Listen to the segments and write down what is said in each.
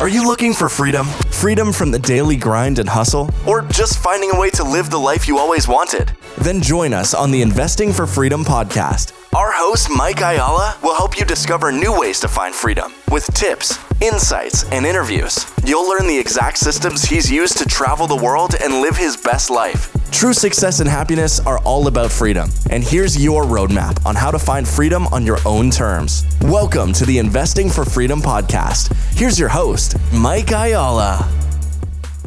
Are you looking for freedom? Freedom from the daily grind and hustle? Or just finding a way to live the life you always wanted? Then join us on the Investing for Freedom podcast. Our host, Mike Ayala, will help you discover new ways to find freedom with tips, insights, and interviews. You'll learn the exact systems he's used to travel the world and live his best life. True success and happiness are all about freedom. And here's your roadmap on how to find freedom on your own terms. Welcome to the Investing for Freedom podcast. Here's your host, Mike Ayala.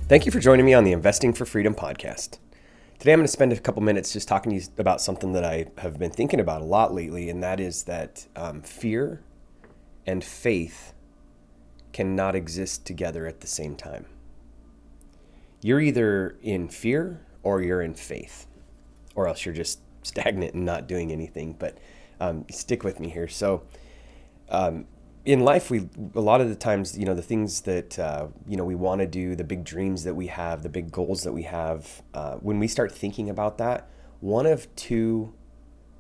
Thank you for joining me on the Investing for Freedom podcast. Today, I'm going to spend a couple minutes just talking to you about something that I have been thinking about a lot lately, and that is that um, fear and faith cannot exist together at the same time. You're either in fear or you're in faith, or else you're just stagnant and not doing anything. But um, stick with me here. So, um, in life, we a lot of the times, you know, the things that uh, you know we want to do, the big dreams that we have, the big goals that we have. Uh, when we start thinking about that, one of two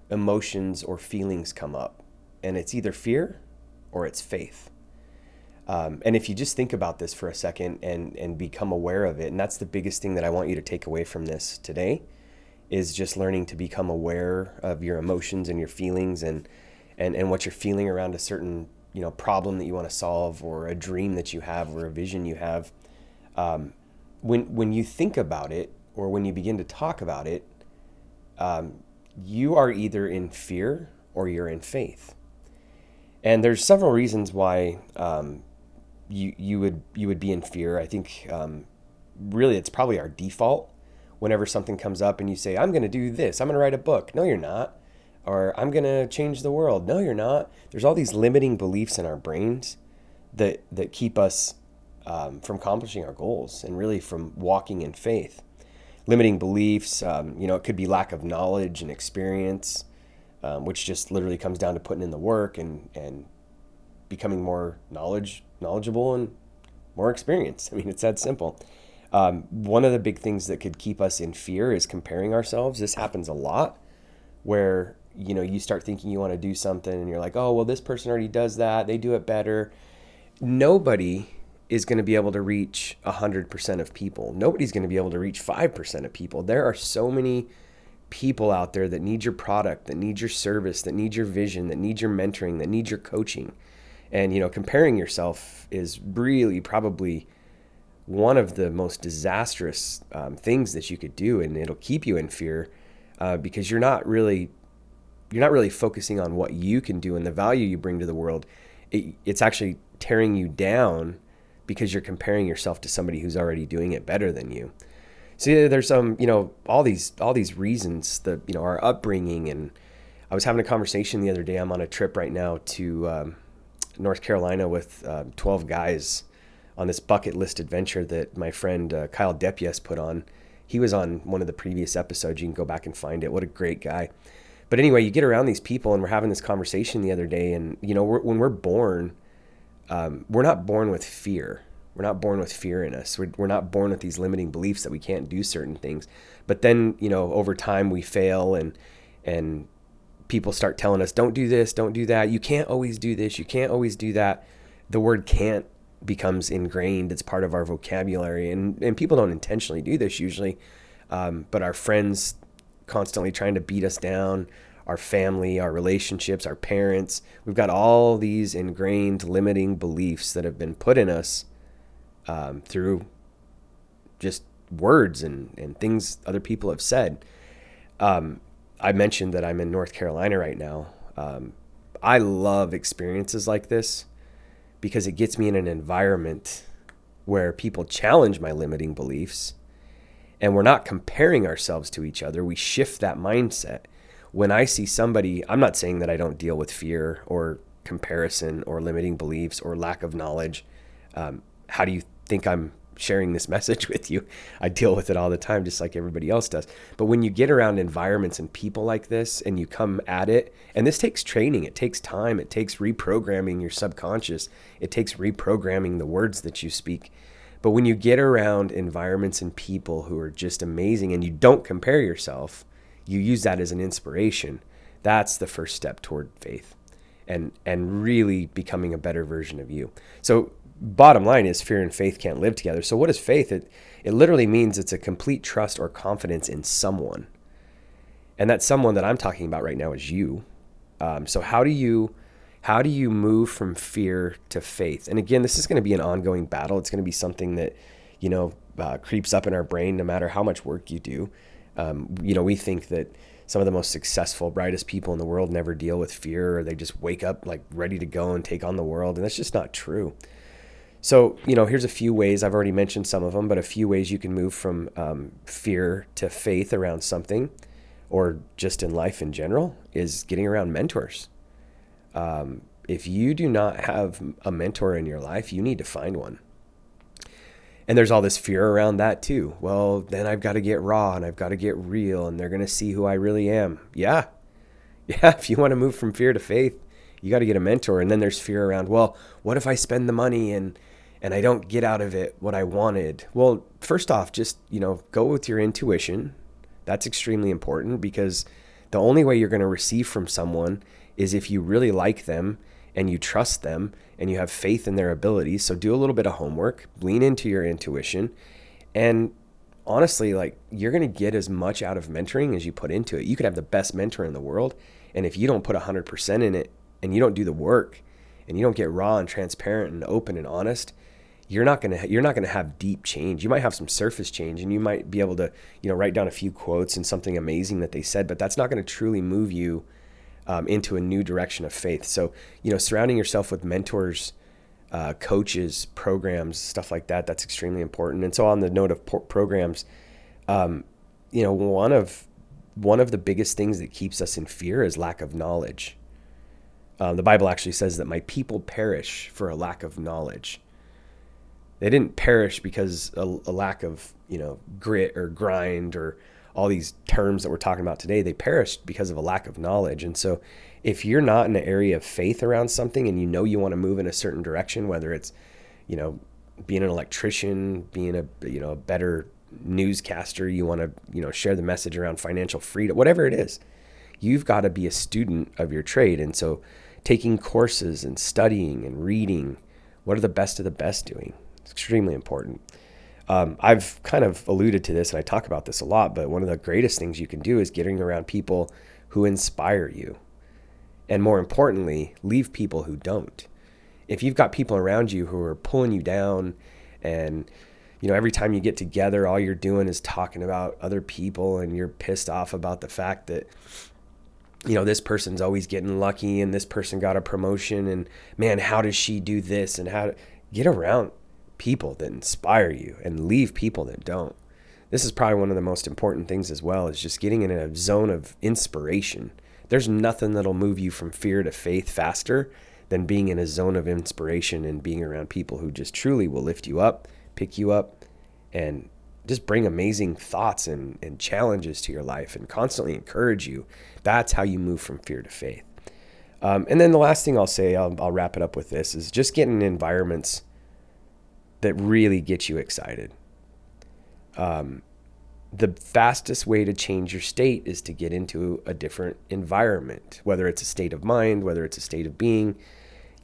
emotions or feelings come up, and it's either fear or it's faith. Um, and if you just think about this for a second and and become aware of it, and that's the biggest thing that I want you to take away from this today, is just learning to become aware of your emotions and your feelings and and and what you're feeling around a certain you know problem that you want to solve or a dream that you have or a vision you have. Um, when when you think about it or when you begin to talk about it um, you are either in fear or you're in faith. And there's several reasons why um, you you would you would be in fear I think um, really it's probably our default whenever something comes up and you say I'm going to do this I'm going to write a book no you're not or I'm going to change the world. No, you're not. There's all these limiting beliefs in our brains that that keep us um, from accomplishing our goals and really from walking in faith. Limiting beliefs, um, you know, it could be lack of knowledge and experience, um, which just literally comes down to putting in the work and and becoming more knowledge knowledgeable and more experienced. I mean, it's that simple. Um, one of the big things that could keep us in fear is comparing ourselves. This happens a lot, where you know you start thinking you want to do something and you're like oh well this person already does that they do it better nobody is going to be able to reach 100% of people nobody's going to be able to reach 5% of people there are so many people out there that need your product that need your service that need your vision that need your mentoring that need your coaching and you know comparing yourself is really probably one of the most disastrous um, things that you could do and it'll keep you in fear uh, because you're not really you're not really focusing on what you can do and the value you bring to the world. It, it's actually tearing you down because you're comparing yourself to somebody who's already doing it better than you. So there's some, um, you know, all these all these reasons that you know our upbringing and I was having a conversation the other day. I'm on a trip right now to um, North Carolina with uh, 12 guys on this bucket list adventure that my friend uh, Kyle Depies put on. He was on one of the previous episodes. You can go back and find it. What a great guy. But anyway, you get around these people, and we're having this conversation the other day, and you know, we're, when we're born, um, we're not born with fear. We're not born with fear in us. We're, we're not born with these limiting beliefs that we can't do certain things. But then, you know, over time we fail, and and people start telling us, "Don't do this, don't do that. You can't always do this. You can't always do that." The word "can't" becomes ingrained. It's part of our vocabulary, and and people don't intentionally do this usually, um, but our friends constantly trying to beat us down, our family, our relationships, our parents. We've got all these ingrained limiting beliefs that have been put in us um, through just words and, and things other people have said. Um, I mentioned that I'm in North Carolina right now. Um, I love experiences like this because it gets me in an environment where people challenge my limiting beliefs and we're not comparing ourselves to each other. We shift that mindset. When I see somebody, I'm not saying that I don't deal with fear or comparison or limiting beliefs or lack of knowledge. Um, how do you think I'm sharing this message with you? I deal with it all the time, just like everybody else does. But when you get around environments and people like this and you come at it, and this takes training, it takes time, it takes reprogramming your subconscious, it takes reprogramming the words that you speak but when you get around environments and people who are just amazing and you don't compare yourself, you use that as an inspiration. That's the first step toward faith and and really becoming a better version of you. So bottom line is fear and faith can't live together. So what is faith? It it literally means it's a complete trust or confidence in someone, and that someone that I'm talking about right now is you. Um, so how do you how do you move from fear to faith? And again, this is going to be an ongoing battle. It's going to be something that you know uh, creeps up in our brain no matter how much work you do. Um, you know, we think that some of the most successful, brightest people in the world never deal with fear, or they just wake up like ready to go and take on the world, and that's just not true. So, you know, here's a few ways. I've already mentioned some of them, but a few ways you can move from um, fear to faith around something, or just in life in general, is getting around mentors. Um, if you do not have a mentor in your life, you need to find one and there's all this fear around that too. Well, then I've got to get raw and I've got to get real and they're going to see who I really am. Yeah. Yeah. If you want to move from fear to faith, you got to get a mentor. And then there's fear around, well, what if I spend the money and, and I don't get out of it what I wanted? Well, first off, just, you know, go with your intuition. That's extremely important because the only way you're going to receive from someone is if you really like them and you trust them and you have faith in their abilities. So do a little bit of homework, lean into your intuition, and honestly, like you're going to get as much out of mentoring as you put into it. You could have the best mentor in the world, and if you don't put 100% in it and you don't do the work and you don't get raw and transparent and open and honest, you're not to you're not to have deep change. You might have some surface change and you might be able to, you know, write down a few quotes and something amazing that they said, but that's not to truly move you um, into a new direction of faith. So, you know, surrounding yourself with mentors, uh, coaches, programs, stuff like that, that's extremely important. And so, on the note of por- programs, um, you know, one of one of the biggest things that keeps us in fear is lack of knowledge. Um, the Bible actually says that my people perish for a lack of knowledge. They didn't perish because a, a lack of you know grit or grind or all these terms that we're talking about today, they perished because of a lack of knowledge. And so, if you're not in an area of faith around something and you know you want to move in a certain direction, whether it's, you know, being an electrician, being a you know a better newscaster, you want to you know share the message around financial freedom, whatever it is, you've got to be a student of your trade. And so, taking courses and studying and reading, what are the best of the best doing? It's extremely important. Um, I've kind of alluded to this and I talk about this a lot, but one of the greatest things you can do is getting around people who inspire you. And more importantly, leave people who don't. If you've got people around you who are pulling you down and you know every time you get together all you're doing is talking about other people and you're pissed off about the fact that you know this person's always getting lucky and this person got a promotion and man how does she do this and how to get around people that inspire you and leave people that don't. This is probably one of the most important things as well is just getting in a zone of inspiration. There's nothing that'll move you from fear to faith faster than being in a zone of inspiration and being around people who just truly will lift you up, pick you up, and just bring amazing thoughts and, and challenges to your life and constantly encourage you. That's how you move from fear to faith. Um, and then the last thing I'll say, I'll, I'll wrap it up with this, is just get in environments that really get you excited. Um, the fastest way to change your state is to get into a different environment, whether it's a state of mind, whether it's a state of being.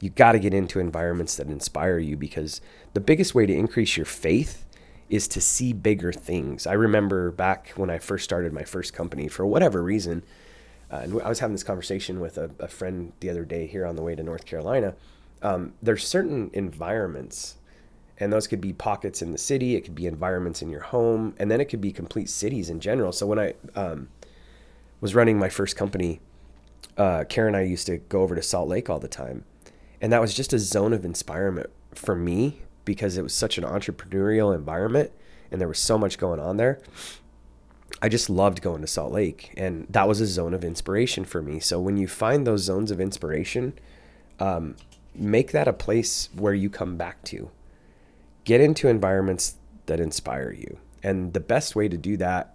You got to get into environments that inspire you because the biggest way to increase your faith is to see bigger things. I remember back when I first started my first company, for whatever reason, uh, and I was having this conversation with a, a, friend the other day here on the way to North Carolina. Um, there's certain environments and those could be pockets in the city it could be environments in your home and then it could be complete cities in general. So when i um, was running my first company uh, karen and i used to go over to salt lake all the time. And that was just a zone of inspirement for me because it was such an entrepreneurial environment and there was so much going on there. I just loved going to salt lake and that was a zone of inspiration for me. So when you find those zones of inspiration um, make that a place where you come back to get into environments that inspire you. And the best way to do that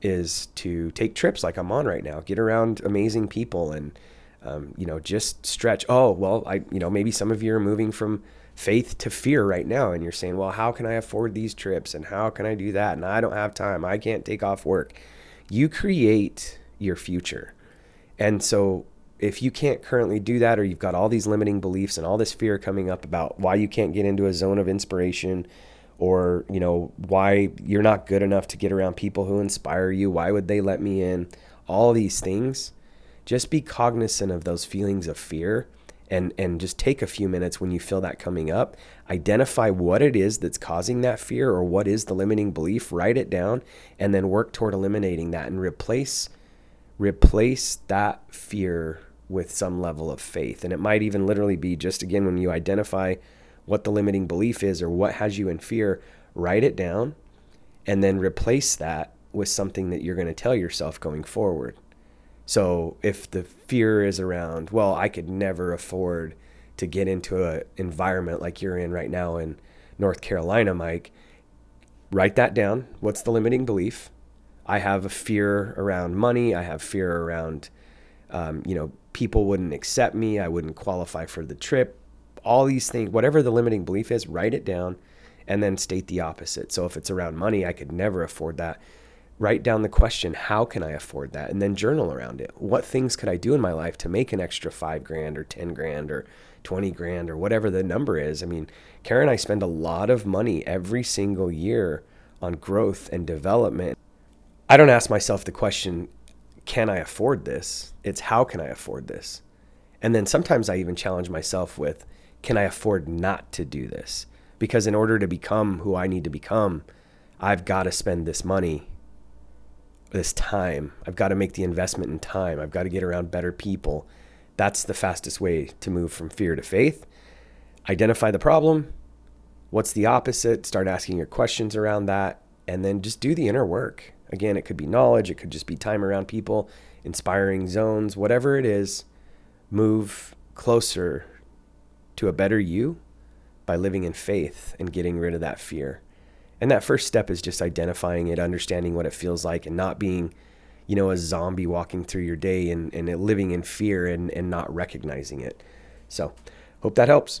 is to take trips like I'm on right now, get around amazing people and, um, you know, just stretch. Oh, well, I, you know, maybe some of you are moving from faith to fear right now and you're saying, well, how can I afford these trips and how can I do that? And I don't have time. I can't take off work. You create your future. And so if you can't currently do that, or you've got all these limiting beliefs and all this fear coming up about why you can't get into a zone of inspiration, or you know why you're not good enough to get around people who inspire you, why would they let me in? All these things, just be cognizant of those feelings of fear and and just take a few minutes when you feel that coming up identify what it is that's causing that fear or what is the limiting belief write it down and then work toward eliminating that and replace replace that fear with some level of faith and it might even literally be just again when you identify what the limiting belief is or what has you in fear write it down and then replace that with something that you're going to tell yourself going forward so if the fear is around, well, I could never afford to get into an environment like you're in right now in North Carolina, Mike, write that down. What's the limiting belief? I have a fear around money. I have fear around, um, you know, people wouldn't accept me. I wouldn't qualify for the trip. All these things, whatever the limiting belief is, write it down and then state the opposite. So if it's around money, I could never afford that write down the question how can i afford that and then journal around it what things could i do in my life to make an extra five grand or 10 grand or 20 grand or whatever the number is i mean karen and i spend a lot of money every single year on growth and development i don't ask myself the question can i afford this it's how can i afford this and then sometimes i even challenge myself with can i afford not to do this because in order to become who i need to become i've got to spend this money this time. I've got to make the investment in time. I've got to get around better people. That's the fastest way to move from fear to faith. Identify the problem. What's the opposite? Start asking your questions around that and then just do the inner work. Again, it could be knowledge, it could just be time around people, inspiring zones, whatever it is. Move closer to a better you by living in faith and getting rid of that fear. And that first step is just identifying it, understanding what it feels like, and not being, you know, a zombie walking through your day and, and living in fear and, and not recognizing it. So, hope that helps.